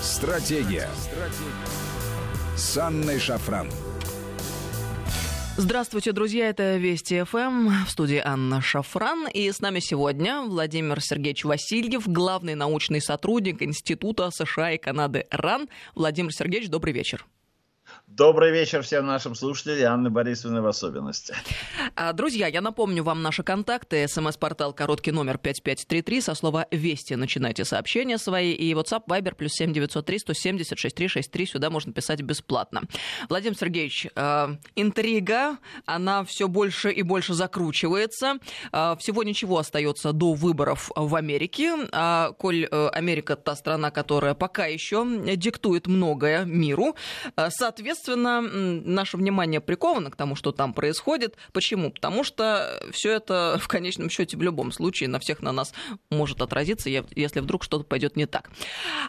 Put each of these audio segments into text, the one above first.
Стратегия. Стратегия. С Анной Шафран. Здравствуйте, друзья, это Вести ФМ, в студии Анна Шафран, и с нами сегодня Владимир Сергеевич Васильев, главный научный сотрудник Института США и Канады РАН. Владимир Сергеевич, добрый вечер. Добрый вечер всем нашим слушателям, и Анны Борисовны в особенности. А, друзья, я напомню вам наши контакты. СМС-портал короткий номер 5533. Со слова «Вести» начинайте сообщения свои. И WhatsApp, Viber, плюс 7903 170 6363. Сюда можно писать бесплатно. Владимир Сергеевич, э, интрига, она все больше и больше закручивается. Э, всего ничего остается до выборов в Америке. А коль э, Америка та страна, которая пока еще диктует многое миру, соответственно, Соответственно, наше внимание приковано к тому, что там происходит. Почему? Потому что все это в конечном счете в любом случае на всех на нас может отразиться, если вдруг что-то пойдет не так.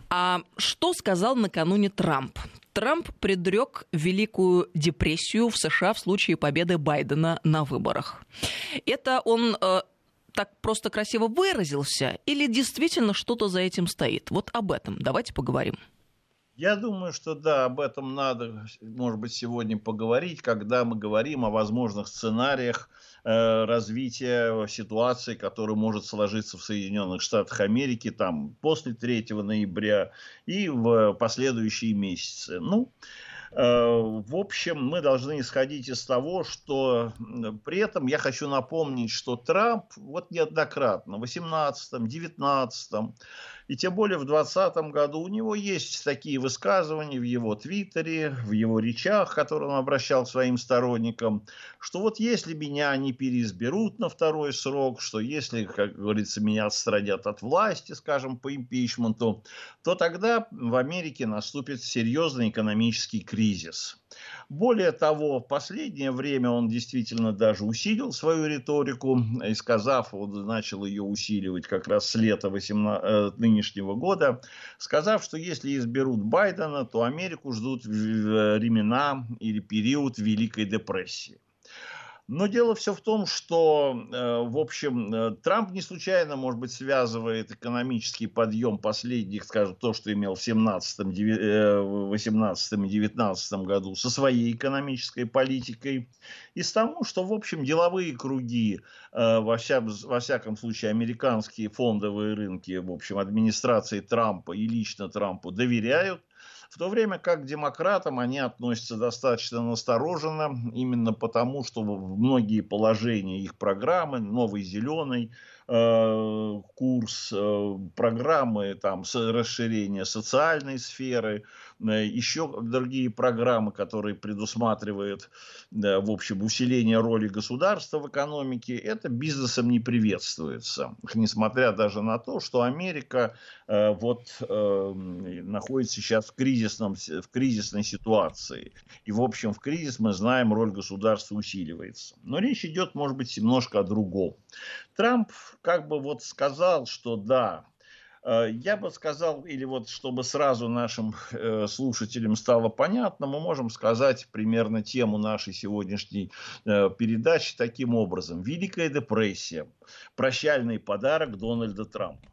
А что сказал накануне Трамп? Трамп предрек Великую депрессию в США в случае победы Байдена на выборах. Это он э, так просто красиво выразился или действительно что-то за этим стоит? Вот об этом давайте поговорим. Я думаю, что да, об этом надо, может быть, сегодня поговорить, когда мы говорим о возможных сценариях э, развития ситуации, которая может сложиться в Соединенных Штатах Америки там после 3 ноября и в последующие месяцы. Ну, Э, в общем, мы должны исходить из того, что при этом я хочу напомнить, что Трамп вот неоднократно в 18 19 и тем более в 2020 году у него есть такие высказывания в его твиттере, в его речах, которые он обращал своим сторонникам, что вот если меня не переизберут на второй срок, что если, как говорится, меня отстранят от власти, скажем, по импичменту, то тогда в Америке наступит серьезный экономический кризис. Более того, в последнее время он действительно даже усилил свою риторику, и сказав, вот начал ее усиливать как раз с лета 18, э, нынешнего года, сказав, что если изберут Байдена, то Америку ждут времена или период Великой депрессии. Но дело все в том, что, э, в общем, э, Трамп не случайно, может быть, связывает экономический подъем последних, скажем, то, что имел в 17, 18 и 19 году со своей экономической политикой, и с тому, что, в общем, деловые круги, э, во, вся, во всяком случае, американские фондовые рынки, в общем, администрации Трампа и лично Трампу доверяют, в то время как к демократам они относятся достаточно настороженно, именно потому, что многие положения их программы, новый зеленый, курс, э, программы там, расширения социальной сферы, Э, еще другие программы, которые предусматривают, в общем, усиление роли государства в экономике, это бизнесом не приветствуется. Несмотря даже на то, что Америка э, вот, э, находится сейчас в, кризисном, в кризисной ситуации. И, в общем, в кризис мы знаем, роль государства усиливается. Но речь идет, может быть, немножко о другом. Трамп как бы вот сказал, что да, Э, я бы сказал, или вот чтобы сразу нашим э, слушателям стало понятно, мы можем сказать примерно тему нашей сегодняшней э, передачи таким образом. Великая депрессия. Прощальный подарок Дональда Трампа.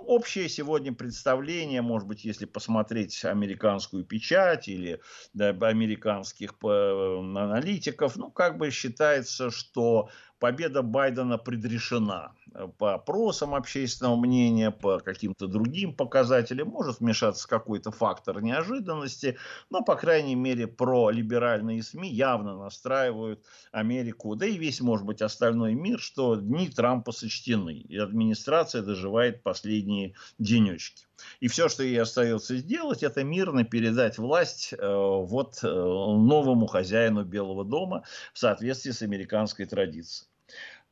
Общее сегодня представление, может быть, если посмотреть американскую печать или да, американских аналитиков, ну, как бы считается, что победа Байдена предрешена. По опросам общественного мнения, по каким-то другим показателям может вмешаться какой-то фактор неожиданности, но, по крайней мере, про либеральные СМИ явно настраивают Америку, да и весь, может быть, остальной мир, что дни Трампа сочтены, и администрация доживает последние денечки. И все, что ей остается сделать, это мирно передать власть э, вот э, новому хозяину Белого дома в соответствии с американской традицией.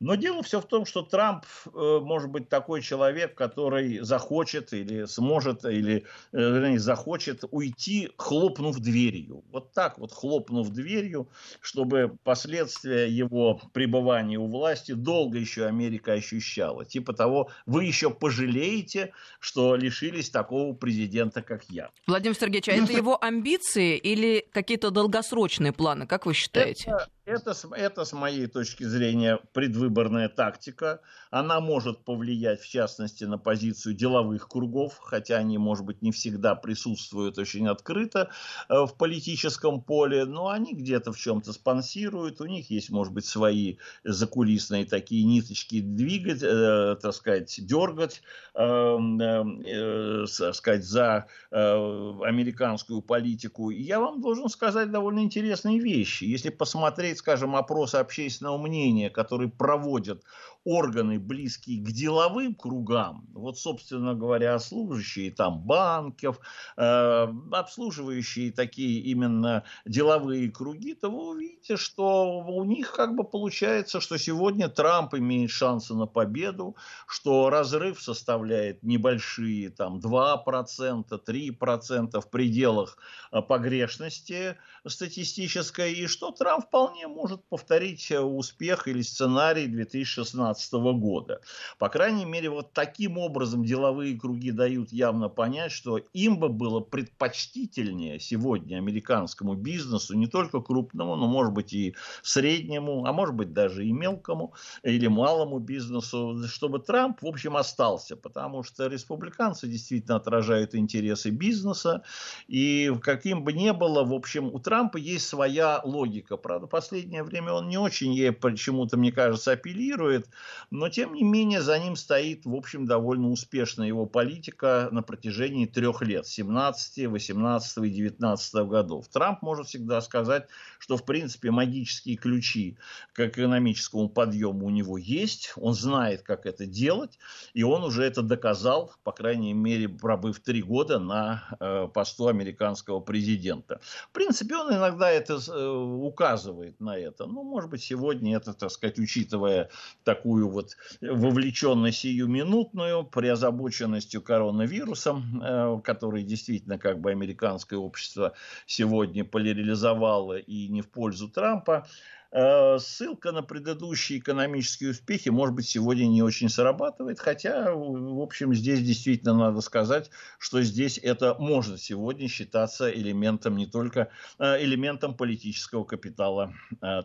Но дело все в том, что Трамп э, может быть такой человек, который захочет или сможет, или э, вернее, захочет уйти, хлопнув дверью. Вот так вот хлопнув дверью, чтобы последствия его пребывания у власти долго еще Америка ощущала. Типа того, вы еще пожалеете, что лишились такого президента, как я. Владимир Сергеевич, а это его амбиции или какие-то долгосрочные планы, как вы считаете? Это это, это, с моей точки зрения, предвыборная тактика. Она может повлиять, в частности, на позицию деловых кругов, хотя они, может быть, не всегда присутствуют очень открыто э, в политическом поле, но они где-то в чем-то спонсируют, у них есть, может быть, свои закулисные такие ниточки двигать, э, так сказать, дергать, э, э, э, сказать, за э, американскую политику. И я вам должен сказать довольно интересные вещи. Если посмотреть, скажем, опросы общественного мнения, которые проводят органы, близкие к деловым кругам, вот, собственно говоря, служащие там банков, э, обслуживающие такие именно деловые круги, то вы увидите, что у них как бы получается, что сегодня Трамп имеет шансы на победу, что разрыв составляет небольшие там 2%, 3% в пределах э, погрешности статистической, и что Трамп вполне может повторить э, успех или сценарий 2016 2017 года. По крайней мере, вот таким образом деловые круги дают явно понять, что им бы было предпочтительнее сегодня американскому бизнесу, не только крупному, но может быть и среднему, а может быть даже и мелкому или малому бизнесу, чтобы Трамп, в общем, остался, потому что республиканцы действительно отражают интересы бизнеса, и каким бы ни было, в общем, у Трампа есть своя логика. Правда, последнее время он не очень ей почему-то, мне кажется, апеллирует, но, тем не менее, за ним стоит, в общем, довольно успешная его политика на протяжении трех лет, 17, 18 и 19 годов. Трамп может всегда сказать, что, в принципе, магические ключи к экономическому подъему у него есть, он знает, как это делать, и он уже это доказал, по крайней мере, пробыв три года на э, посту американского президента. В принципе, он иногда это э, указывает на это, но, может быть, сегодня это, так сказать, учитывая такую такую вот вовлеченность сиюминутную при озабоченностью коронавирусом, э, который действительно как бы американское общество сегодня поляризовало и не в пользу Трампа. Э, ссылка на предыдущие экономические успехи, может быть, сегодня не очень срабатывает, хотя, в общем, здесь действительно надо сказать, что здесь это может сегодня считаться элементом не только э, элементом политического капитала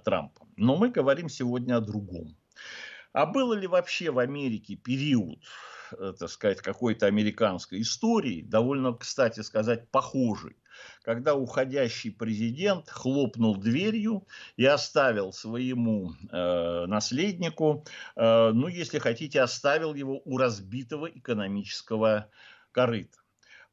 Трампа. Но мы говорим сегодня о другом. А было ли вообще в Америке период, э, так сказать, какой-то американской истории, довольно, кстати сказать, похожий, когда уходящий президент хлопнул дверью и оставил своему э, наследнику, э, ну, если хотите, оставил его у разбитого экономического корыта.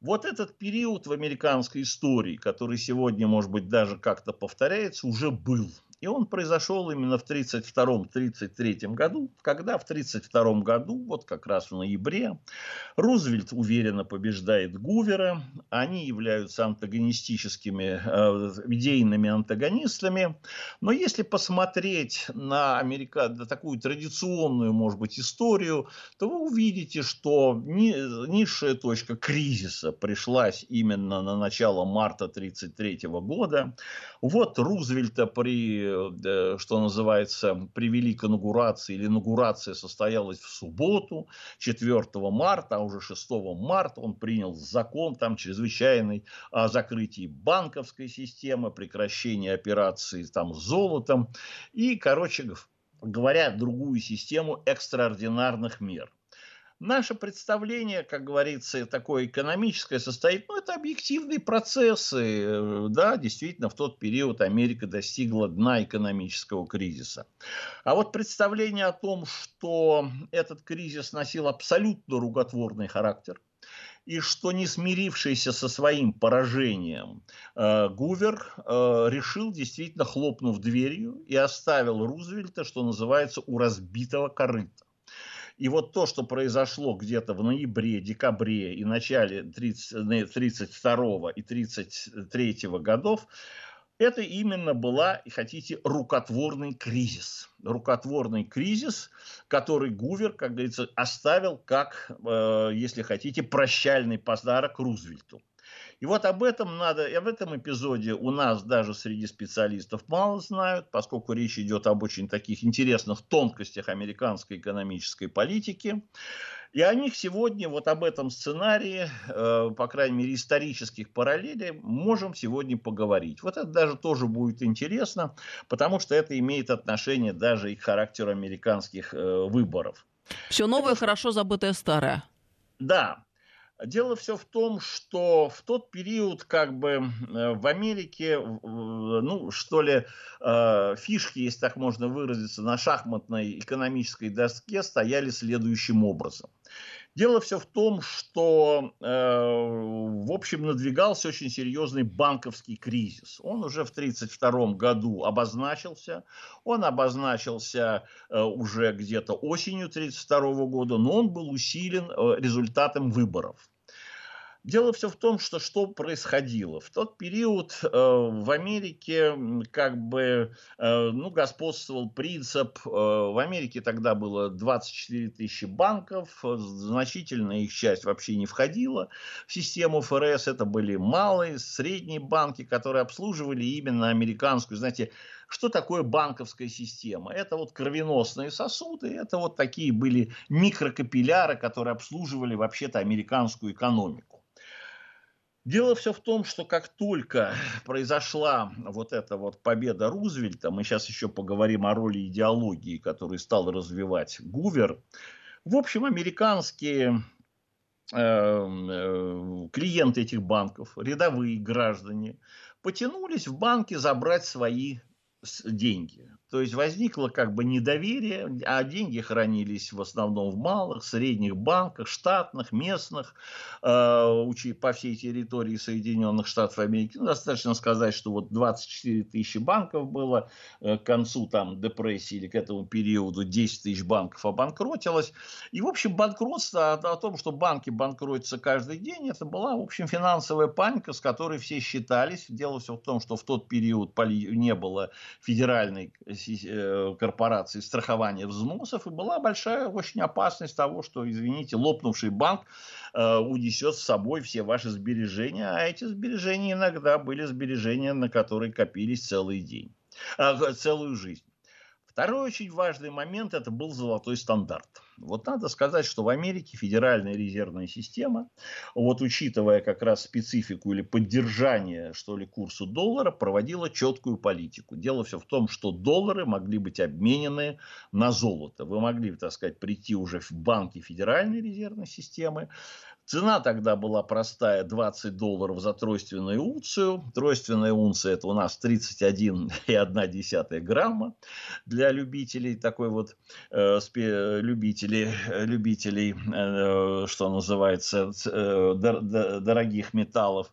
Вот этот период в американской истории, который сегодня, может быть, даже как-то повторяется, уже был – и он произошел именно в 1932-1933 году, когда в 1932 году, вот как раз в ноябре, Рузвельт уверенно побеждает Гувера. Они являются антагонистическими, э, идейными антагонистами. Но если посмотреть на, Америка, на такую традиционную, может быть, историю, то вы увидите, что ни, низшая точка кризиса пришлась именно на начало марта 1933 года. Вот Рузвельта при Э, что называется, привели к инаугурации, или инаугурация состоялась в субботу, 4 марта, а уже 6 марта он принял закон там чрезвычайный о закрытии банковской системы, прекращении операций там с золотом и, короче говоря, другую систему экстраординарных мер. Наше представление, как говорится, такое экономическое состоит, ну, это объективные процессы. Э, да, действительно, в тот период Америка достигла дна экономического кризиса. А вот представление о том, что этот кризис носил абсолютно руготворный характер, и что не смирившийся со своим поражением э, Гувер э, решил, действительно хлопнув дверью, и оставил Рузвельта, что называется, у разбитого корыта. И вот то, что произошло где-то в ноябре, декабре и начале 30, 32 и 33 годов, это именно была, хотите, рукотворный кризис. Рукотворный кризис, который Гувер, как говорится, оставил как, э, если хотите, прощальный подарок Рузвельту. И вот об этом надо, и об этом эпизоде у нас даже среди специалистов мало знают, поскольку речь идет об очень таких интересных тонкостях американской экономической политики. И о них сегодня, вот об этом сценарии, э, по крайней мере, исторических параллелей, можем сегодня поговорить. Вот это даже тоже будет интересно, потому что это имеет отношение даже и к характеру американских э, выборов. Все новое, хорошо забытое старое. Да, Дело все в том, что в тот период как бы э, в Америке, ну что ли, э, фишки, если так можно выразиться, на шахматной экономической доске стояли следующим образом. Дело все в том, что, э, в общем, надвигался очень серьезный банковский кризис. Он уже в 1932 году обозначился. Он обозначился э, уже где-то осенью 1932 года, но он был усилен э, результатом выборов. Дело все в том, что что происходило. В тот период э, в Америке как бы э, ну, господствовал принцип, э, в Америке тогда было 24 тысячи банков, значительная их часть вообще не входила в систему ФРС, это были малые, средние банки, которые обслуживали именно американскую, знаете, что такое банковская система? Это вот кровеносные сосуды, это вот такие были микрокапилляры, которые обслуживали вообще-то американскую экономику. Дело все в том, что как только произошла вот эта вот победа Рузвельта, мы сейчас еще поговорим о роли идеологии, которую стал развивать Гувер, в общем, американские э, э, клиенты этих банков, рядовые граждане, потянулись в банки забрать свои деньги. То есть возникло как бы недоверие, а деньги хранились в основном в малых, средних банках, штатных, местных, э, по всей территории Соединенных Штатов Америки. Ну, достаточно сказать, что вот 24 тысячи банков было э, к концу там депрессии или к этому периоду 10 тысяч банков обанкротилось. И, в общем, банкротство, о, о том, что банки банкротятся каждый день, это была, в общем, финансовая паника, с которой все считались. Дело все в том, что в тот период не было федеральной Э, корпорации страхования взносов, и была большая очень опасность того, что, извините, лопнувший банк э, унесет с собой все ваши сбережения, а эти сбережения иногда были сбережения, на которые копились целый день, э, целую жизнь. Второй очень важный момент – это был золотой стандарт. Вот надо сказать, что в Америке федеральная резервная система, вот учитывая как раз специфику или поддержание, что ли, курсу доллара, проводила четкую политику. Дело все в том, что доллары могли быть обменены на золото. Вы могли, так сказать, прийти уже в банки федеральной резервной системы, Цена тогда была простая, 20 долларов за тройственную унцию. Тройственная унция это у нас 31,1 грамма. Для любителей такой вот, э, любителей, любителей э, что называется, э, дорогих металлов.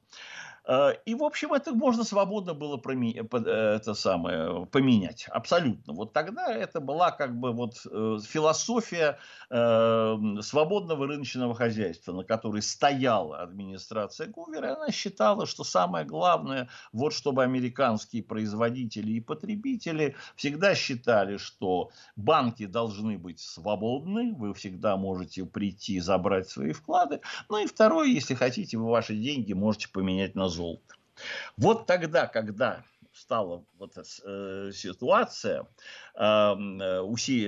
Э, и, в общем, это можно свободно было э, это самое, поменять. Абсолютно. Вот тогда это была как бы вот э, философия свободного рыночного хозяйства, на которой стояла администрация Гувера. Она считала, что самое главное, вот чтобы американские производители и потребители всегда считали, что банки должны быть свободны, вы всегда можете прийти забрать свои вклады. Ну и второе, если хотите, вы ваши деньги можете поменять на золото. Вот тогда, когда стала вот э, ситуация э, э,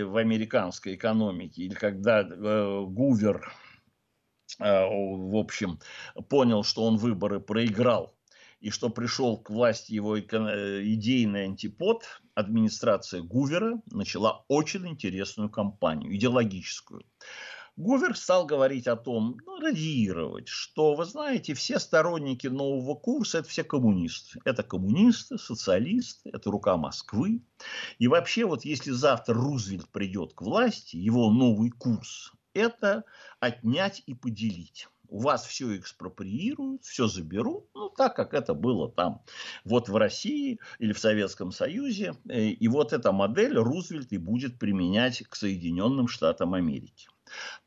в американской экономике, или когда э, Гувер, э, в общем, понял, что он выборы проиграл, и что пришел к власти его идейный антипод, администрация Гувера начала очень интересную кампанию, идеологическую. Гувер стал говорить о том, ну, радиировать, что, вы знаете, все сторонники нового курса – это все коммунисты. Это коммунисты, социалисты, это рука Москвы. И вообще, вот если завтра Рузвельт придет к власти, его новый курс – это отнять и поделить у вас все экспроприируют, все заберут, ну, так как это было там, вот в России или в Советском Союзе. Э, и вот эта модель Рузвельт и будет применять к Соединенным Штатам Америки.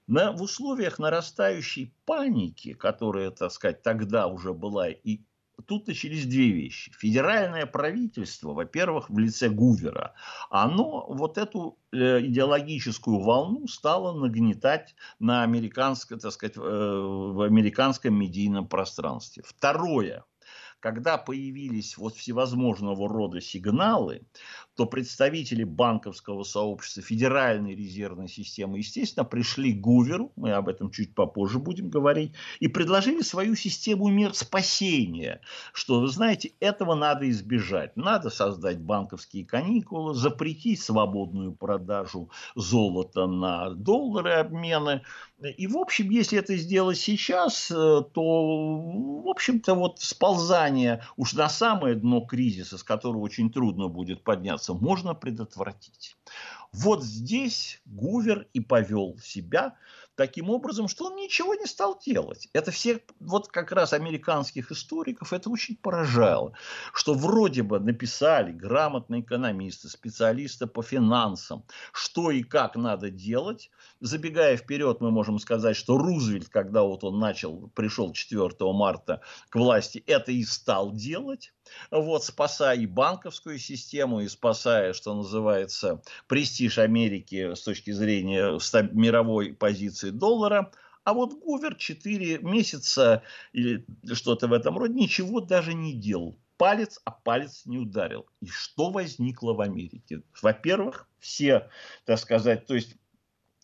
На, в условиях нарастающей паники, которая, так сказать, тогда уже была, и тут начались две вещи. Федеральное правительство, во-первых, в лице Гувера, оно вот эту э, идеологическую волну стало нагнетать на американское, так сказать, э, в американском медийном пространстве. Второе, когда появились вот всевозможного рода сигналы, то представители банковского сообщества, Федеральной резервной системы, естественно, пришли к Гуверу, мы об этом чуть попозже будем говорить, и предложили свою систему мер спасения, что, вы знаете, этого надо избежать. Надо создать банковские каникулы, запретить свободную продажу золота на доллары обмены. И, в общем, если это сделать сейчас, э, то, в общем-то, вот сползание уж на самое дно кризиса, с которого очень трудно будет подняться, можно предотвратить. Вот здесь Гувер и повел себя таким образом, что он ничего не стал делать. Это всех, вот как раз американских историков, это очень поражало, что вроде бы написали грамотные экономисты, специалисты по финансам, что и как надо делать. Забегая вперед, мы можем сказать, что Рузвельт, когда вот он начал, пришел 4 марта к власти, это и стал делать вот, спасая и банковскую систему, и спасая, что называется, престиж Америки с точки зрения мировой позиции доллара. А вот Гувер 4 месяца или что-то в этом роде ничего даже не делал. Палец, а палец не ударил. И что возникло в Америке? Во-первых, все, так сказать, то есть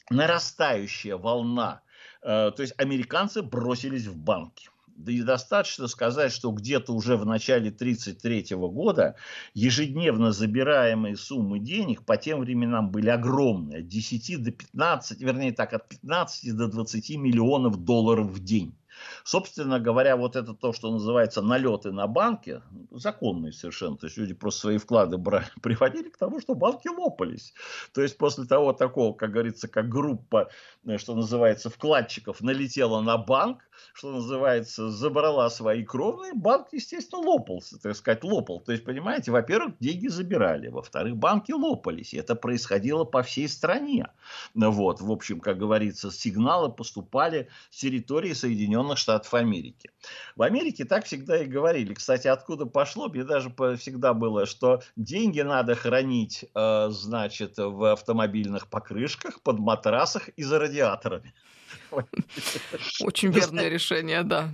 нарастающая волна, э, то есть американцы бросились в банки да и достаточно сказать, что где-то уже в начале 1933 года ежедневно забираемые суммы денег по тем временам были огромные. От 10 до 15, вернее так, от 15 до 20 миллионов долларов в день. Собственно говоря, вот это то, что называется налеты на банки, законные совершенно. То есть люди просто свои вклады брали, приводили к тому, что банки лопались. То есть после того такого, как говорится, как группа, э, что называется, вкладчиков налетела на банк, что называется, забрала свои кровные, банк, естественно, лопался, так сказать, лопал. То есть, понимаете, во-первых, деньги забирали, во-вторых, банки лопались. И это происходило по всей стране. Вот, в общем, как говорится, сигналы поступали с территории Соединенных Штатов Америки. В Америке так всегда и говорили. Кстати, откуда пошло, мне даже всегда было, что деньги надо хранить, э, значит, в автомобильных покрышках, под матрасах и за радиаторами. Очень верное решение, да.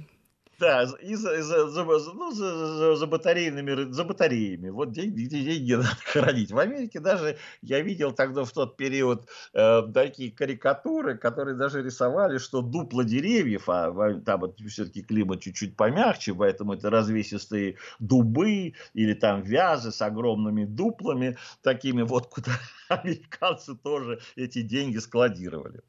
Да, и за, за, за, ну, за, за, за, батарейными, за батареями. Вот деньги, деньги надо хранить. В Америке даже я видел тогда в тот период э, такие карикатуры, которые даже рисовали, что дупло деревьев, а там вот, все-таки климат чуть-чуть помягче, поэтому это развесистые дубы или там вязы с огромными дуплами, такими вот, куда американцы тоже эти деньги складировали.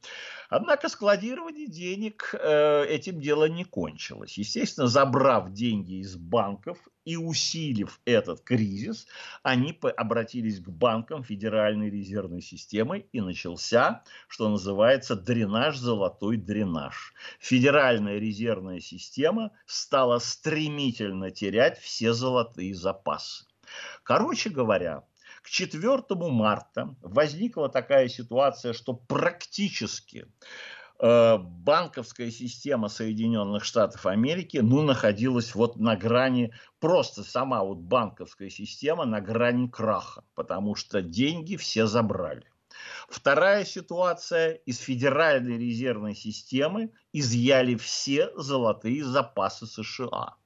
Однако складирование денег э, этим дело не кончилось. Естественно, забрав деньги из банков и усилив этот кризис, они обратились к банкам Федеральной резервной системы и начался, что называется, дренаж, золотой дренаж. Федеральная резервная система стала стремительно терять все золотые запасы. Короче говоря, к 4 марта возникла такая ситуация, что практически банковская система Соединенных Штатов Америки ну, находилась вот на грани, просто сама вот банковская система на грани краха, потому что деньги все забрали. Вторая ситуация. Из Федеральной резервной системы изъяли все золотые запасы США.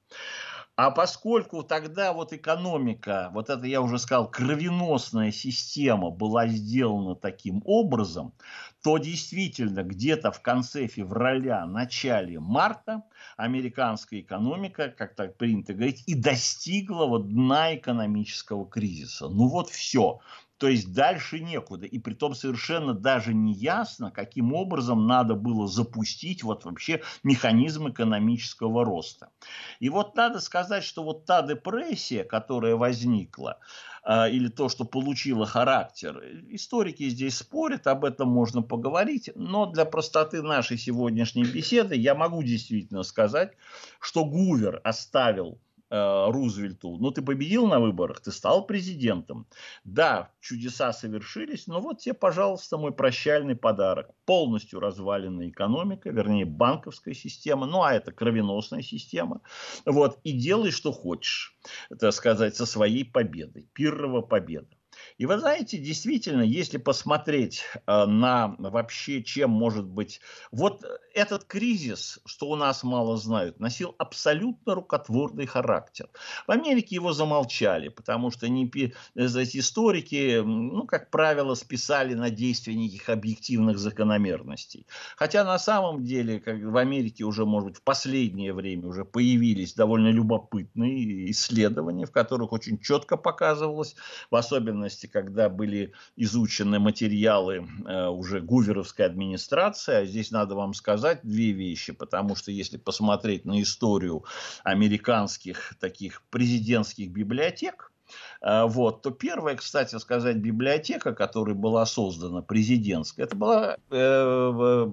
А поскольку тогда вот экономика, вот это я уже сказал, кровеносная система была сделана таким образом, то действительно где-то в конце февраля, начале марта американская экономика, как так принято говорить, и достигла вот дна экономического кризиса. Ну вот все. То есть дальше некуда. И при том совершенно даже не ясно, каким образом надо было запустить вот вообще механизм экономического роста. И вот надо сказать, что вот та депрессия, которая возникла, или то, что получило характер. Историки здесь спорят, об этом можно поговорить, но для простоты нашей сегодняшней беседы я могу действительно сказать, что Гувер оставил Рузвельту, ну ты победил на выборах, ты стал президентом. Да, чудеса совершились, но вот тебе, пожалуйста, мой прощальный подарок. Полностью разваленная экономика, вернее банковская система, ну а это кровеносная система. Вот, и делай, что хочешь, так сказать, со своей победой. Пиррова победа. И вы знаете, действительно, если посмотреть э, на вообще, чем может быть... Вот этот кризис, что у нас мало знают, носил абсолютно рукотворный характер. В Америке его замолчали, потому что не, эти историки, ну, как правило, списали на действия неких объективных закономерностей. Хотя на самом деле, как в Америке уже, может быть, в последнее время уже появились довольно любопытные исследования, в которых очень четко показывалось, в особенности части, когда были изучены материалы э, уже гуверовской администрации. А здесь надо вам сказать две вещи, потому что если посмотреть на историю американских таких президентских библиотек, вот, то первая, кстати сказать, библиотека, которая была создана президентская, это была э,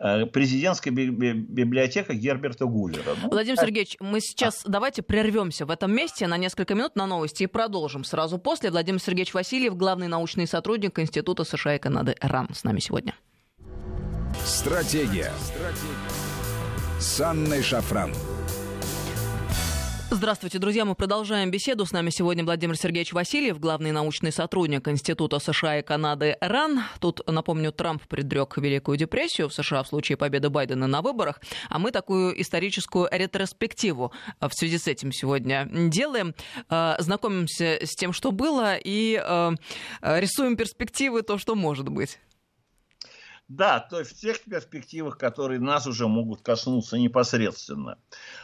э, президентская библиотека Герберта Гувера. Ну, Владимир Сергеевич, мы сейчас а. давайте прервемся в этом месте на несколько минут на новости и продолжим сразу после. Владимир Сергеевич Васильев, главный научный сотрудник Института США и Канады РАН с нами сегодня. Стратегия. Стратегия. С Анной Шафран. Здравствуйте, друзья. Мы продолжаем беседу. С нами сегодня Владимир Сергеевич Васильев, главный научный сотрудник Института США и Канады РАН. Тут, напомню, Трамп предрек Великую депрессию в США в случае победы Байдена на выборах. А мы такую историческую ретроспективу в связи с этим сегодня делаем. Э, знакомимся с тем, что было, и э, рисуем перспективы, то, что может быть. Да, то есть в тех перспективах, которые нас уже могут коснуться непосредственно.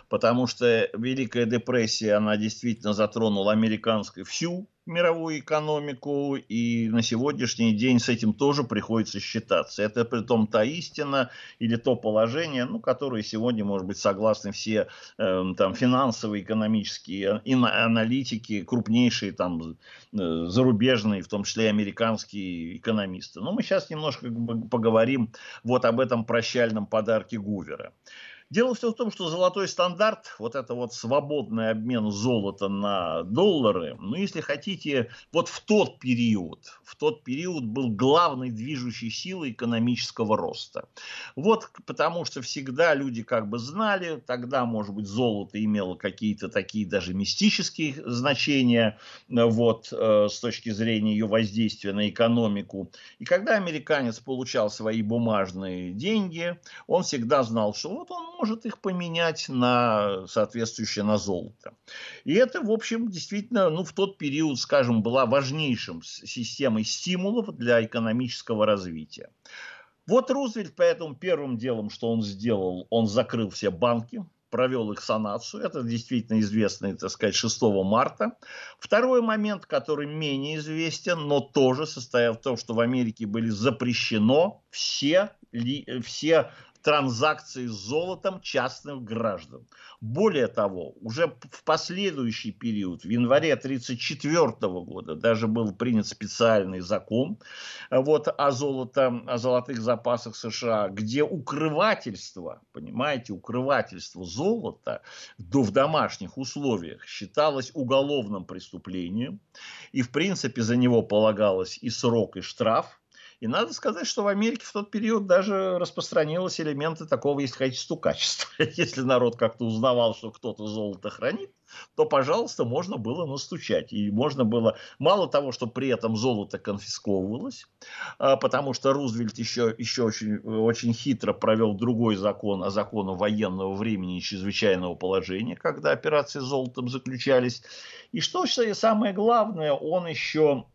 Потому что Великая депрессия, она действительно затронула американскую всю мировую экономику, и на сегодняшний день с этим тоже приходится считаться. Это при том та истина или то положение, ну, которое сегодня, может быть, согласны все э, там, финансовые, экономические аналитики, крупнейшие там э, зарубежные, в том числе и американские экономисты. Но мы сейчас немножко поговорим вот об этом прощальном подарке Гувера. Дело все в том, что золотой стандарт, вот это вот свободный обмен золота на доллары, ну, если хотите, вот в тот период, в тот период был главной движущей силой экономического роста. Вот потому что всегда люди как бы знали, тогда, может быть, золото имело какие-то такие даже мистические значения, вот, э, с точки зрения ее воздействия на экономику. И когда американец получал свои бумажные деньги, он всегда знал, что вот он может их поменять на соответствующее на золото. И это, в общем, действительно, ну, в тот период, скажем, была важнейшим системой стимулов для экономического развития. Вот Рузвельт, поэтому первым делом, что он сделал, он закрыл все банки, провел их санацию. Это действительно известно, так сказать, 6 марта. Второй момент, который менее известен, но тоже состоял в том, что в Америке были запрещено все, все транзакции с золотом частных граждан. Более того, уже в последующий период, в январе 1934 года, даже был принят специальный закон вот, о, золото, о золотых запасах США, где укрывательство, понимаете, укрывательство золота в домашних условиях считалось уголовным преступлением, и в принципе за него полагалось и срок, и штраф, и надо сказать, что в Америке в тот период даже распространились элементы такого, если хотите, стукачества. Если народ как-то узнавал, что кто-то золото хранит, то, пожалуйста, можно было настучать. И можно было, мало того, что при этом золото конфисковывалось, а, потому что Рузвельт еще, еще очень, очень хитро провел другой закон, о а закону военного времени и чрезвычайного положения, когда операции с золотом заключались. И что самое главное, он еще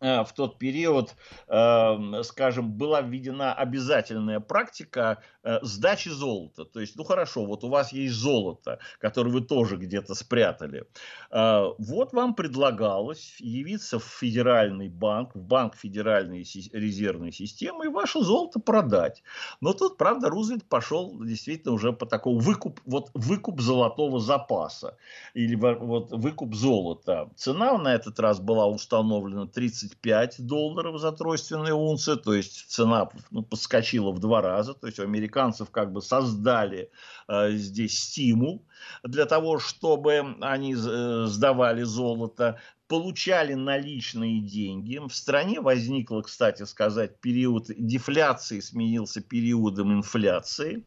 в тот период, эм, скажем, была введена обязательная практика э, сдачи золота. То есть, ну хорошо, вот у вас есть золото, которое вы тоже где-то спрятали. Э, вот вам предлагалось явиться в федеральный банк, в банк федеральной резервной системы и ваше золото продать. Но тут, правда, Рузвельт пошел действительно уже по такому выкуп, вот выкуп золотого запаса или вот выкуп золота. Цена на этот раз была установлена 30 35 долларов за тройственные унции, то есть цена ну, подскочила в два раза, то есть у американцев как бы создали здесь стимул для того, чтобы они э, сдавали золото получали наличные деньги. В стране возникло, кстати сказать, период дефляции сменился периодом инфляции.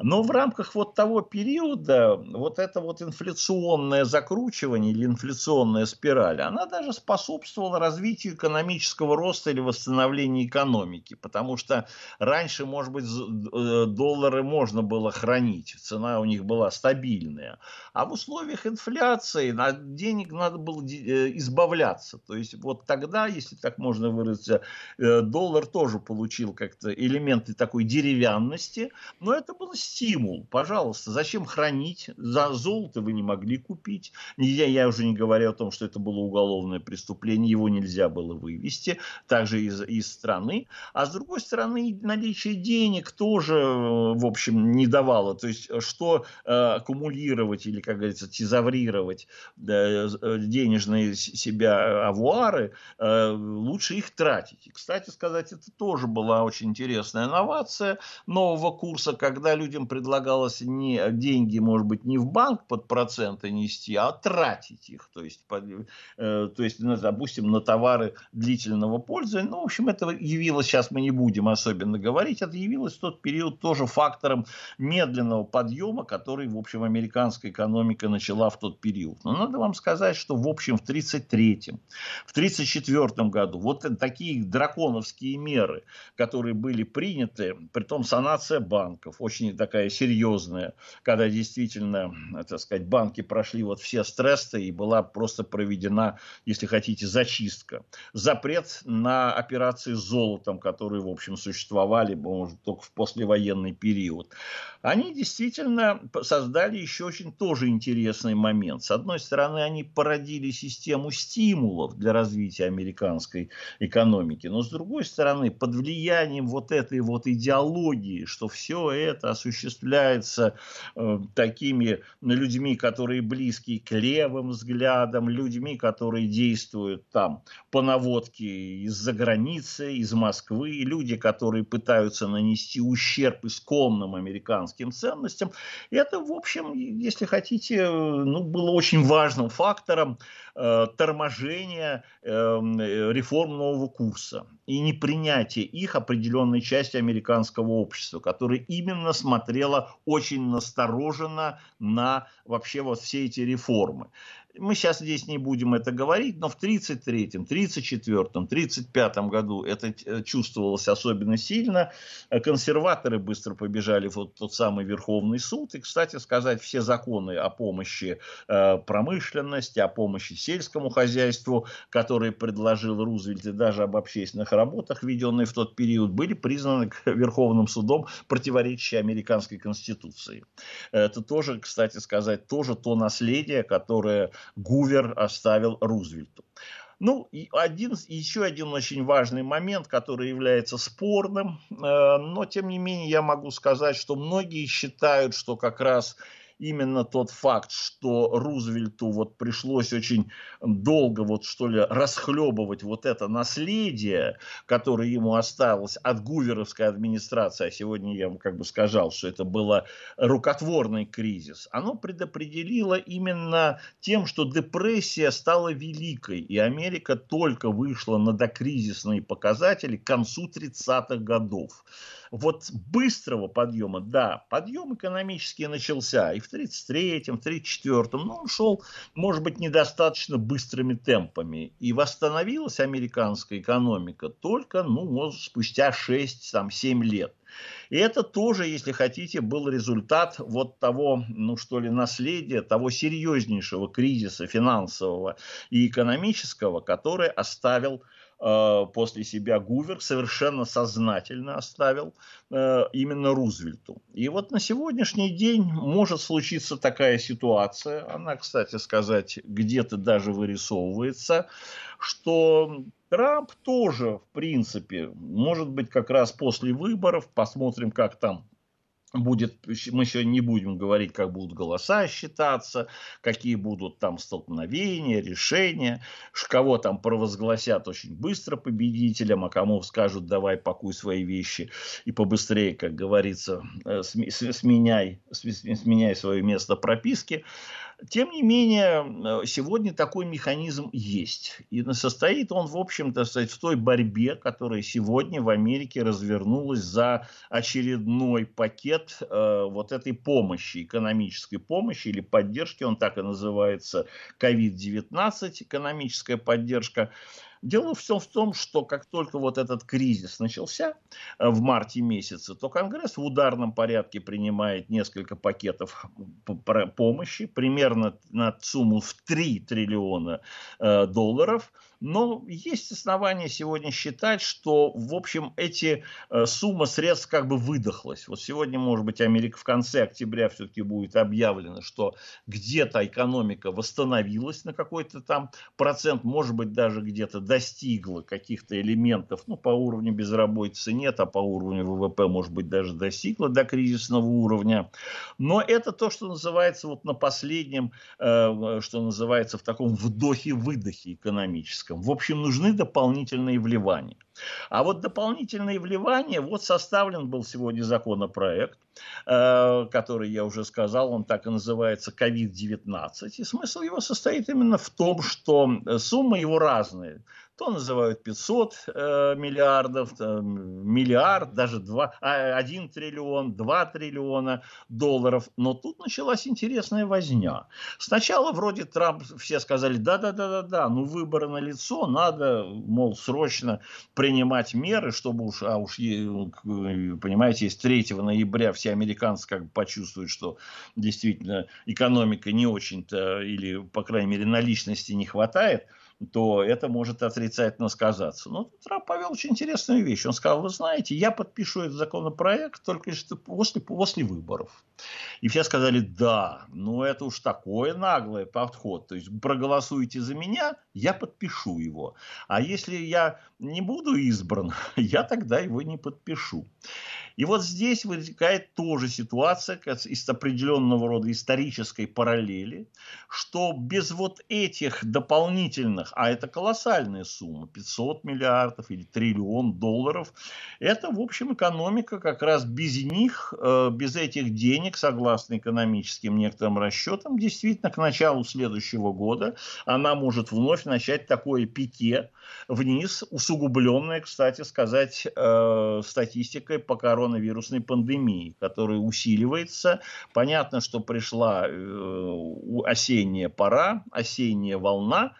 Но в рамках вот того периода вот это вот инфляционное закручивание или инфляционная спираль, она даже способствовала развитию экономического роста или восстановлению экономики. Потому что раньше, может быть, э, доллары можно было хранить, цена у них была стабильная. А в условиях инфляции денег надо было э, избавляться. То есть вот тогда, если так можно выразиться, э, доллар тоже получил как-то элементы такой деревянности, но это был стимул. Пожалуйста, зачем хранить? За золото вы не могли купить. Я, я уже не говорю о том, что это было уголовное преступление, его нельзя было вывести, также из, из страны. А с другой стороны, наличие денег тоже, в общем, не давало. То есть, что э, аккумулировать или, как говорится, тезаврировать э, денежные себя авуары, э, лучше их тратить. И, кстати сказать, это тоже была очень интересная инновация нового курса, когда людям предлагалось не деньги, может быть, не в банк под проценты нести, а тратить их. То есть, э, то есть ну, допустим, на товары длительного пользования. Ну, в общем, это явилось, сейчас мы не будем особенно говорить, это явилось в тот период тоже фактором медленного подъема, который, в общем, американская экономика начала в тот период. Но надо вам сказать, что, в общем, в 30 1933, в 1934 году. Вот такие драконовские меры, которые были приняты, при том санация банков, очень такая серьезная, когда действительно, так сказать, банки прошли вот все стрессы и была просто проведена, если хотите, зачистка. Запрет на операции с золотом, которые, в общем, существовали, может, только в послевоенный период. Они действительно создали еще очень тоже интересный момент. С одной стороны, они породили систему стимулов для развития американской экономики. Но с другой стороны, под влиянием вот этой вот идеологии, что все это осуществляется э, такими людьми, которые близки к левым взглядам, людьми, которые действуют там по наводке из-за границы, из Москвы, люди, которые пытаются нанести ущерб исконным американским ценностям. Это, в общем, если хотите, э, ну, было очень важным фактором э, торможения эм, реформ нового курса и непринятия их определенной части американского общества, которое именно смотрело очень настороженно на вообще вот все эти реформы. Мы сейчас здесь не будем это говорить, но в 1933, 1934, 1935 году это э, чувствовалось особенно сильно. Консерваторы быстро побежали в тот самый Верховный суд. И, кстати сказать, все законы о помощи э, промышленности, о помощи сельскому хозяйству, которые предложил Рузвельт, и даже об общественных работах, введенные в тот период, были признаны Верховным судом противоречащие американской конституции. Это тоже, кстати сказать, тоже то наследие, которое Гувер оставил Рузвельту. Ну, и один, еще один очень важный момент, который является спорным, э, но тем не менее я могу сказать, что многие считают, что как раз именно тот факт, что Рузвельту вот пришлось очень долго вот что ли расхлебывать вот это наследие, которое ему осталось от гуверовской администрации, а сегодня я вам как бы сказал, что это был рукотворный кризис, оно предопределило именно тем, что депрессия стала великой, и Америка только вышла на докризисные показатели к концу 30-х годов вот быстрого подъема, да, подъем экономический начался и в 33-м, в 34-м, но он шел, может быть, недостаточно быстрыми темпами. И восстановилась американская экономика только, ну, может, спустя 6-7 лет. И это тоже, если хотите, был результат вот того, ну что ли, наследия, того серьезнейшего кризиса финансового и экономического, который оставил после себя Гувер совершенно сознательно оставил э, именно Рузвельту. И вот на сегодняшний день может случиться такая ситуация, она, кстати сказать, где-то даже вырисовывается, что Трамп тоже, в принципе, может быть, как раз после выборов, посмотрим, как там будет, мы сегодня не будем говорить, как будут голоса считаться, какие будут там столкновения, решения, кого там провозгласят очень быстро победителем, а кому скажут, давай пакуй свои вещи и побыстрее, как говорится, э, сменяй, сменяй свое место прописки. Тем не менее, сегодня такой механизм есть. И состоит он, в общем-то, в той борьбе, которая сегодня в Америке развернулась за очередной пакет э, вот этой помощи, экономической помощи или поддержки, он так и называется, COVID-19, экономическая поддержка. Дело все в том, что как только вот этот кризис начался э, в марте месяце, то Конгресс в ударном порядке принимает несколько пакетов помощи, примерно на сумму в 3 триллиона э, долларов – но есть основания сегодня считать, что, в общем, эти э, сумма средств как бы выдохлась. Вот сегодня, может быть, Америка в конце октября все-таки будет объявлено, что где-то экономика восстановилась на какой-то там процент, может быть, даже где-то достигла каких-то элементов, ну, по уровню безработицы нет, а по уровню ВВП, может быть, даже достигла до кризисного уровня. Но это то, что называется вот на последнем, э, что называется в таком вдохе-выдохе экономическом риском. В общем, нужны дополнительные вливания. А вот дополнительные вливания, вот составлен был сегодня законопроект, э, который я уже сказал, он так и называется COVID-19. И смысл его состоит именно в том, что суммы его разные то называют 500 э, миллиардов, э, миллиард, даже 2, 1 а, триллион, 2 триллиона долларов. Но тут началась интересная возня. Сначала вроде Трамп все сказали, да-да-да-да-да, ну выборы на лицо, надо, мол, срочно принимать меры, чтобы уж, а уж, понимаете, если 3 ноября все американцы как бы почувствуют, что действительно экономика не очень-то, или, по крайней мере, наличности не хватает – то это может отрицательно сказаться. Но Трамп повел очень интересную вещь. Он сказал, вы знаете, я подпишу этот законопроект только после, после выборов. И все сказали, да, ну это уж такой наглый подход. То есть проголосуйте за меня, я подпишу его. А если я не буду избран, я тогда его не подпишу. И вот здесь возникает тоже ситуация из определенного рода исторической параллели, что без вот этих дополнительных, а это колоссальная сумма, 500 миллиардов или триллион долларов, это, в общем, экономика как раз без них, э, без этих денег, согласно экономическим некоторым расчетам, действительно к началу следующего года она может вновь начать такое пике вниз, усугубленное, кстати сказать, э, статистикой по коронавирусу коронавирусной пандемии, которая усиливается. Понятно, что пришла э, осенняя пора, осенняя волна,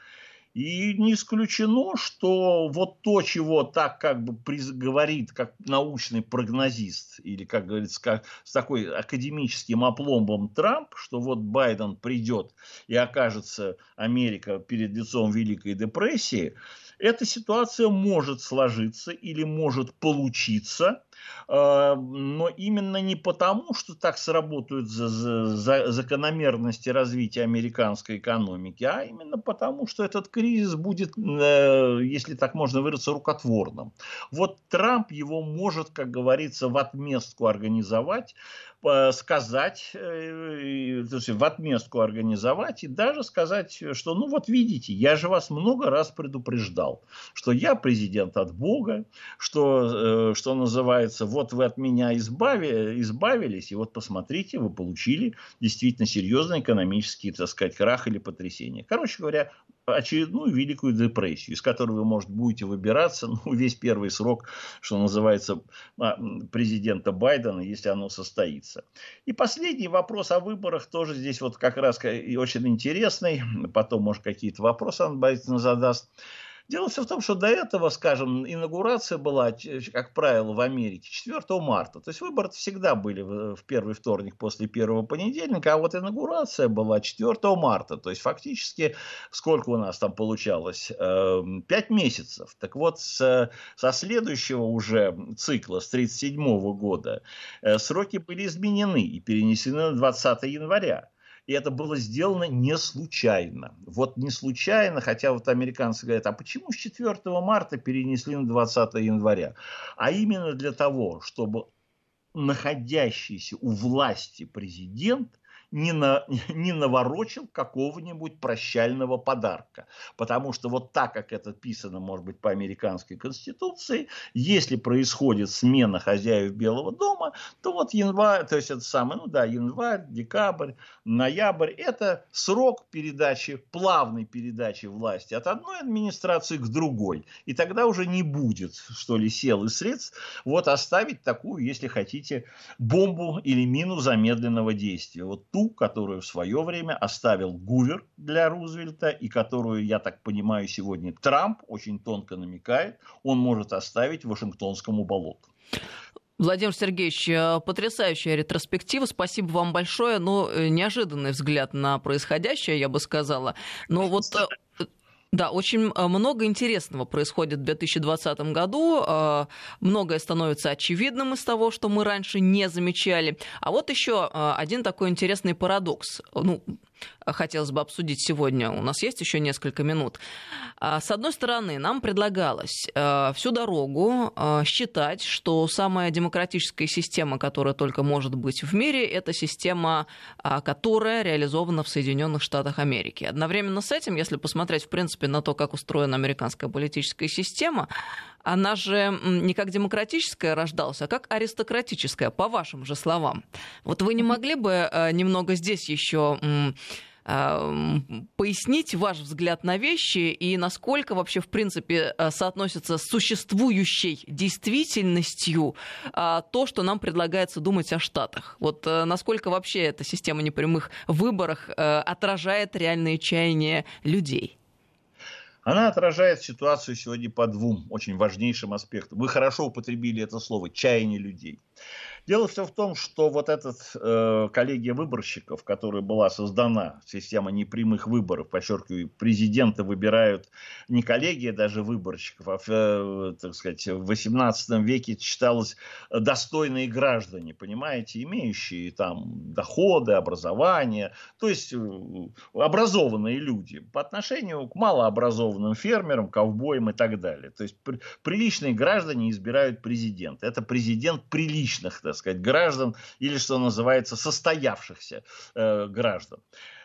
и не исключено, что вот то, чего так как бы говорит, как научный прогнозист, или, как говорится, как, с такой академическим опломбом Трамп, что вот Байден придет и окажется Америка перед лицом Великой депрессии, эта ситуация может сложиться или может получиться но именно не потому, что так сработают за, за, закономерности развития американской экономики, а именно потому, что этот кризис будет, э, если так можно выразиться, рукотворным. Вот Трамп его может, как говорится, в отместку организовать, Э, сказать, э, то есть в отместку организовать и даже сказать, что ну вот видите, я же вас много раз предупреждал, что я президент от Бога, что, э, что называется, вот вы от меня избави, избавились, и вот посмотрите, вы получили действительно серьезный экономический, так сказать, крах или потрясение. Короче говоря, очередную великую депрессию, из которой вы, может, будете выбираться ну, весь первый срок, что называется, а, президента Байдена, если оно состоится. И последний вопрос о выборах тоже здесь вот как раз очень интересный. Потом, может, какие-то вопросы он Байден задаст. Дело все в том, что до этого, скажем, инаугурация была, как правило, в Америке 4 марта. То есть выборы всегда были в первый вторник после первого понедельника, а вот инаугурация была 4 марта. То есть фактически сколько у нас там получалось? Эм, пять месяцев. Так вот, со следующего уже цикла, с 1937 года, э, сроки были изменены и перенесены на 20 января. И это было сделано не случайно. Вот не случайно, хотя вот американцы говорят, а почему с 4 марта перенесли на 20 января? А именно для того, чтобы находящийся у власти президент – не, на, не наворочил какого-нибудь прощального подарка. Потому что вот так, как это писано, может быть, по американской конституции, если происходит смена хозяев Белого дома, то вот январь, то есть это самое, ну да, январь, декабрь, ноябрь, это срок передачи, плавной передачи власти от одной администрации к другой. И тогда уже не будет, что ли, сел и средств вот оставить такую, если хотите, бомбу или мину замедленного действия. Вот ту, которую в свое время оставил Гувер для Рузвельта и которую, я так понимаю, сегодня Трамп очень тонко намекает, он может оставить Вашингтонскому болоту. Владимир Сергеевич, э, потрясающая ретроспектива. Спасибо вам большое. Ну, э, неожиданный взгляд на происходящее, я бы сказала. Но вот э, да, очень э, много интересного происходит в 2020 году. Э, многое становится очевидным из того, что мы раньше не замечали. А вот еще э, один такой интересный парадокс. Ну, хотелось бы обсудить сегодня. У нас есть еще несколько минут. А, с одной стороны, нам предлагалось э, всю дорогу э, считать, что самая демократическая система, которая только может быть в мире, это система, а, которая реализована в Соединенных Штатах Америки. Одновременно с этим, если посмотреть, в принципе, на то, как устроена американская политическая система, она же не как демократическая рождалась, а как аристократическая, по вашим же словам. Вот вы не могли бы э, немного здесь еще пояснить ваш взгляд на вещи и насколько вообще, в принципе, э, соотносится с существующей действительностью то, что нам предлагается думать о Штатах. Вот насколько вообще эта система непрямых выборов отражает реальные чаяния людей? Она отражает ситуацию сегодня по двум очень важнейшим аспектам. Вы хорошо употребили это слово «чаяние людей». Дело все в том, что вот эта э, коллегия выборщиков, которая была создана, система непрямых выборов, подчеркиваю, президента выбирают не коллегия даже выборщиков, а, э, так сказать, в 18 веке считалось достойные граждане, понимаете, имеющие там доходы, образование, то есть э, образованные люди по отношению к малообразованным фермерам, ковбоям и так далее. То есть при, приличные граждане избирают президента. Это президент приличных, так сказать, граждан или, что называется, состоявшихся э, граждан.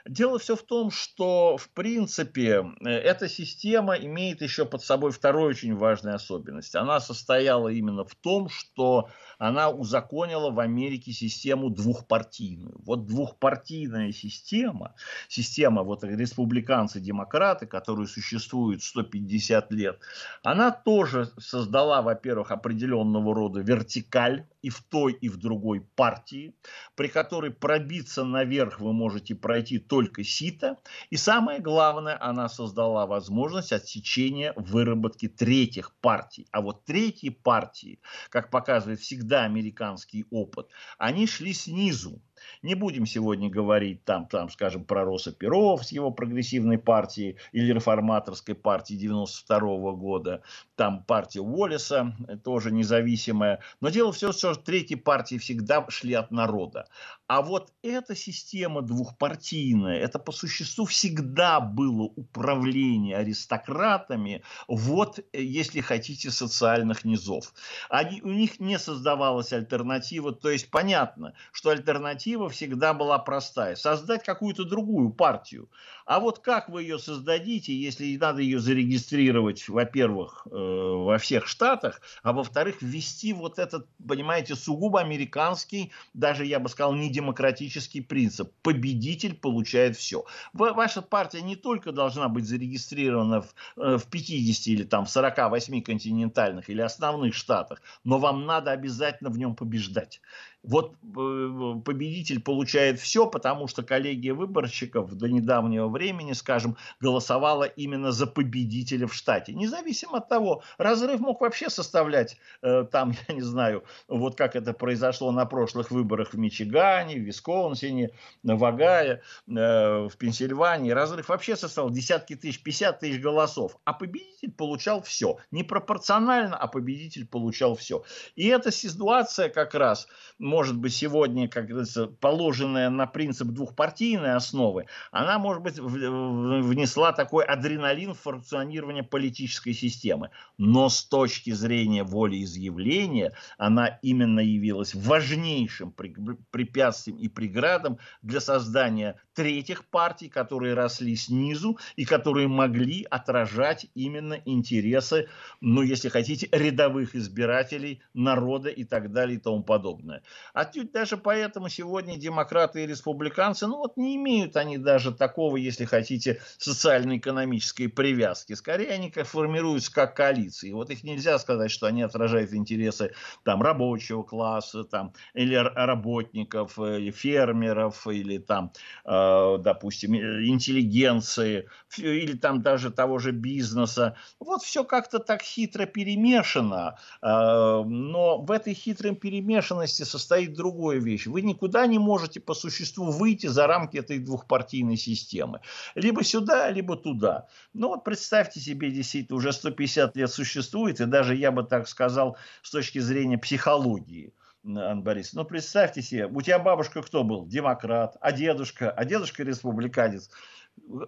Дело все в том, что, в принципе, э, эта система имеет еще под собой вторую очень важную особенность. Она состояла именно в том, что она узаконила в Америке систему двухпартийную. Вот двухпартийная система, система вот республиканцы-демократы, которая существует 150 лет, она тоже создала, во-первых, определенного рода вертикаль и в той, и в другой партии, при которой пробиться наверх вы можете пройти только сито. И самое главное, она создала возможность отсечения выработки третьих партий. А вот третьи партии, как показывает всегда американский опыт, они шли снизу. Не будем сегодня говорить там, там, скажем, про Роса Перов с его прогрессивной партией или реформаторской партии 92 -го года. Там партия Уоллеса, э, тоже независимая. Но дело все, что третьи партии всегда шли от народа. А вот эта система двухпартийная, это по существу всегда было управление аристократами, вот, э, если хотите, социальных низов. Они, у них не создавалась альтернатива, то есть понятно, что альтернатива всегда была простая. Создать какую-то другую партию. А вот как вы ее создадите, если надо ее зарегистрировать, во-первых, э, во всех штатах, а во-вторых, ввести вот этот, понимаете, сугубо американский, даже я бы сказал, не демократический принцип. Победитель получает все. Ваша партия не только должна быть зарегистрирована в, э, в 50 или там в 48 континентальных или основных штатах, но вам надо обязательно в нем побеждать. Вот э, победитель получает все, потому что коллегия выборщиков до недавнего времени, скажем, голосовала именно за победителя в штате. Независимо от того, разрыв мог вообще составлять э, там, я не знаю, вот как это произошло на прошлых выборах в Мичигане, Пенсильвании, в Висконсине, в Огайо, э, в Пенсильвании. Разрыв вообще составил десятки тысяч, 50 тысяч голосов. А победитель получал все. Не пропорционально, а победитель получал все. И эта ситуация как раз, может быть, сегодня, как говорится, положенная на принцип двухпартийной основы, она, может быть, внесла такой адреналин в функционирование политической системы. Но с точки зрения волеизъявления, она именно явилась важнейшим препятствием и преградом для создания третьих партий, которые росли снизу и которые могли отражать именно интересы, ну, если хотите, рядовых избирателей, народа и так далее и тому подобное. Отнюдь даже поэтому сегодня демократы и республиканцы, ну вот не имеют они даже такого, если хотите, социально-экономической привязки. Скорее они как формируются как коалиции. Вот их нельзя сказать, что они отражают интересы там рабочего класса, там, или работников, фермеров, или там э, Э, допустим, э, интеллигенции или там даже того же бизнеса. Вот все как-то так хитро перемешано, э, но в этой хитрой перемешанности состоит другая вещь. Вы никуда не можете по существу выйти за рамки этой двухпартийной системы. Либо сюда, либо туда. Ну вот представьте себе, действительно, уже 150 лет существует, и даже, я бы так сказал, с точки зрения психологии – Анна Борисовна. Ну, представьте себе, у тебя бабушка кто был? Демократ, а дедушка? А дедушка республиканец.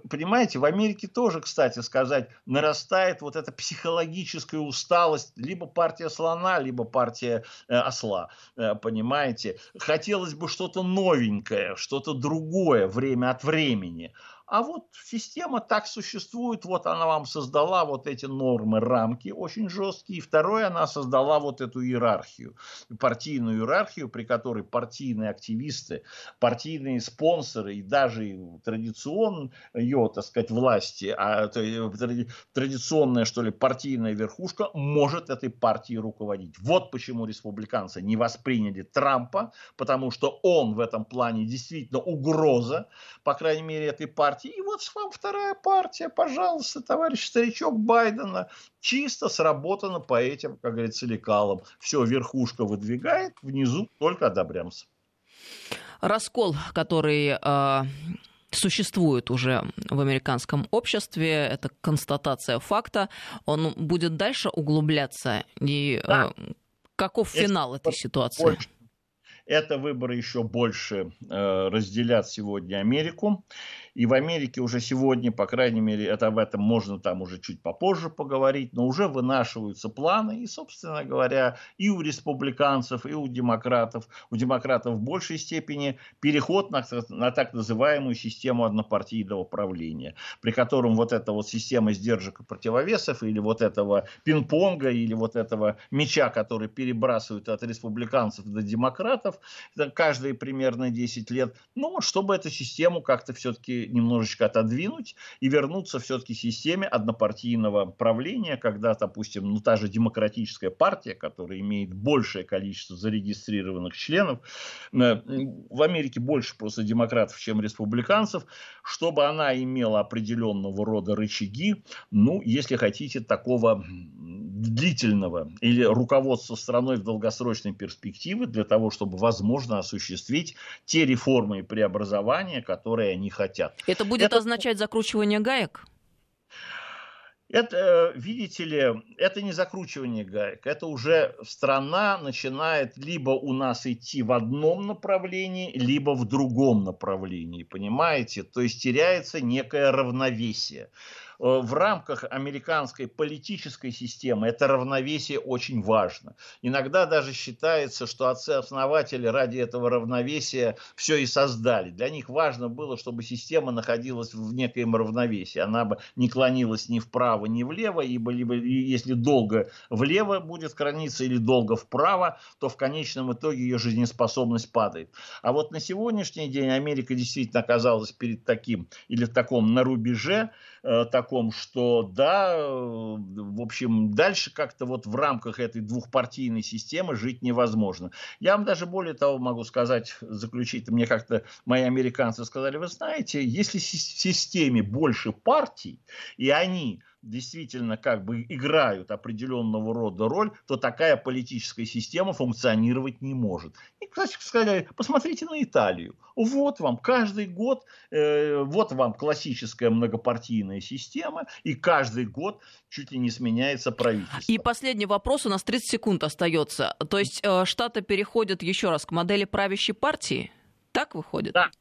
Понимаете, в Америке тоже, кстати сказать, нарастает вот эта психологическая усталость. Либо партия слона, либо партия э, осла. Э, понимаете? Хотелось бы что-то новенькое, что-то другое время от времени. А вот система так существует, вот она вам создала вот эти нормы, рамки очень жесткие. И второе, она создала вот эту иерархию, партийную иерархию, при которой партийные активисты, партийные спонсоры и даже традиционные, так сказать, власти, а традиционная, что ли, партийная верхушка может этой партией руководить. Вот почему республиканцы не восприняли Трампа, потому что он в этом плане действительно угроза, по крайней мере, этой партии партии. И вот вам вторая партия, пожалуйста, товарищ старичок Байдена, чисто сработано по этим, как говорится, лекалам. Все, верхушка выдвигает, внизу только одобрямся. Раскол, который э, существует уже в американском обществе, это констатация факта, он будет дальше углубляться. И да. э, каков финал этой ситуации? Больше, это выборы еще больше э, разделят сегодня Америку. И в Америке уже сегодня, по крайней мере, это об этом можно там уже чуть попозже поговорить, но уже вынашиваются планы. И, собственно говоря, и у республиканцев, и у демократов, у демократов в большей степени переход на, на так называемую систему однопартийного правления, при котором вот эта вот система сдержек и противовесов, или вот этого пинг-понга, или вот этого мяча, который перебрасывают от республиканцев до демократов, каждые примерно 10 лет, ну, чтобы эту систему как-то все-таки немножечко отодвинуть и вернуться все-таки системе однопартийного правления, когда, допустим, ну, та же демократическая партия, которая имеет большее количество зарегистрированных членов, э, в Америке больше просто демократов, чем республиканцев, чтобы она имела определенного рода рычаги, ну, если хотите, такого длительного или руководства страной в долгосрочной перспективе для того, чтобы возможно осуществить те реформы и преобразования, которые они хотят. Это будет это... означать закручивание гаек? Это, видите ли, это не закручивание гаек, это уже страна начинает либо у нас идти в одном направлении, либо в другом направлении, понимаете? То есть теряется некое равновесие. Э, в рамках американской политической системы это равновесие очень важно. Иногда даже считается, что отцы-основатели ради этого равновесия все и создали. Для них важно было, чтобы система находилась в некоем равновесии. Она бы не клонилась ни вправо, ни влево, ибо либо, если долго влево будет клониться или долго вправо, то в конечном итоге ее жизнеспособность падает. А вот на сегодняшний день Америка действительно оказалась перед таким или в таком на рубеже, Э, таком, что да, э, в общем, дальше как-то вот в рамках этой двухпартийной системы жить невозможно. Я вам даже более того могу сказать, заключить, мне как-то мои американцы сказали, вы знаете, если в системе больше партий, и они действительно как бы играют определенного рода роль, то такая политическая система функционировать не может. И, кстати сказали, посмотрите на Италию. Вот вам каждый год, э, вот вам классическая многопартийная система, и каждый год чуть ли не сменяется правительство. И последний вопрос, у нас 30 секунд остается. То есть э, Штаты переходят еще раз к модели правящей партии? Так выходит? Да,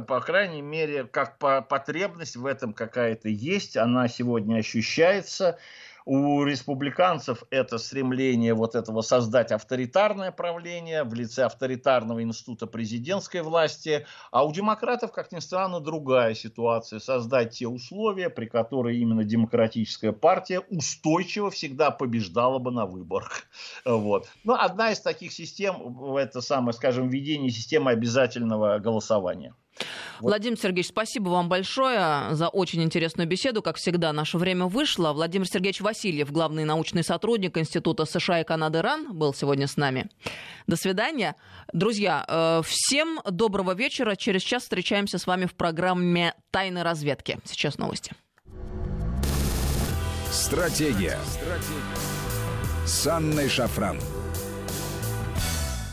по крайней мере, как по потребность в этом какая-то есть, она сегодня ощущается. У республиканцев это стремление вот этого создать авторитарное правление в лице авторитарного института президентской власти, а у демократов, как ни странно, другая ситуация. Создать те условия, при которых именно демократическая партия устойчиво всегда побеждала бы на выборах. Вот. Но одна из таких систем, это самое, скажем, введение системы обязательного голосования. Владимир Сергеевич, спасибо вам большое за очень интересную беседу. Как всегда, наше время вышло. Владимир Сергеевич Васильев, главный научный сотрудник Института США и Канады РАН, был сегодня с нами. До свидания. Друзья, э, всем доброго вечера. Через час встречаемся с вами в программе «Тайны разведки». Сейчас новости. Стратегия. Стратегия. С Анной Шафран.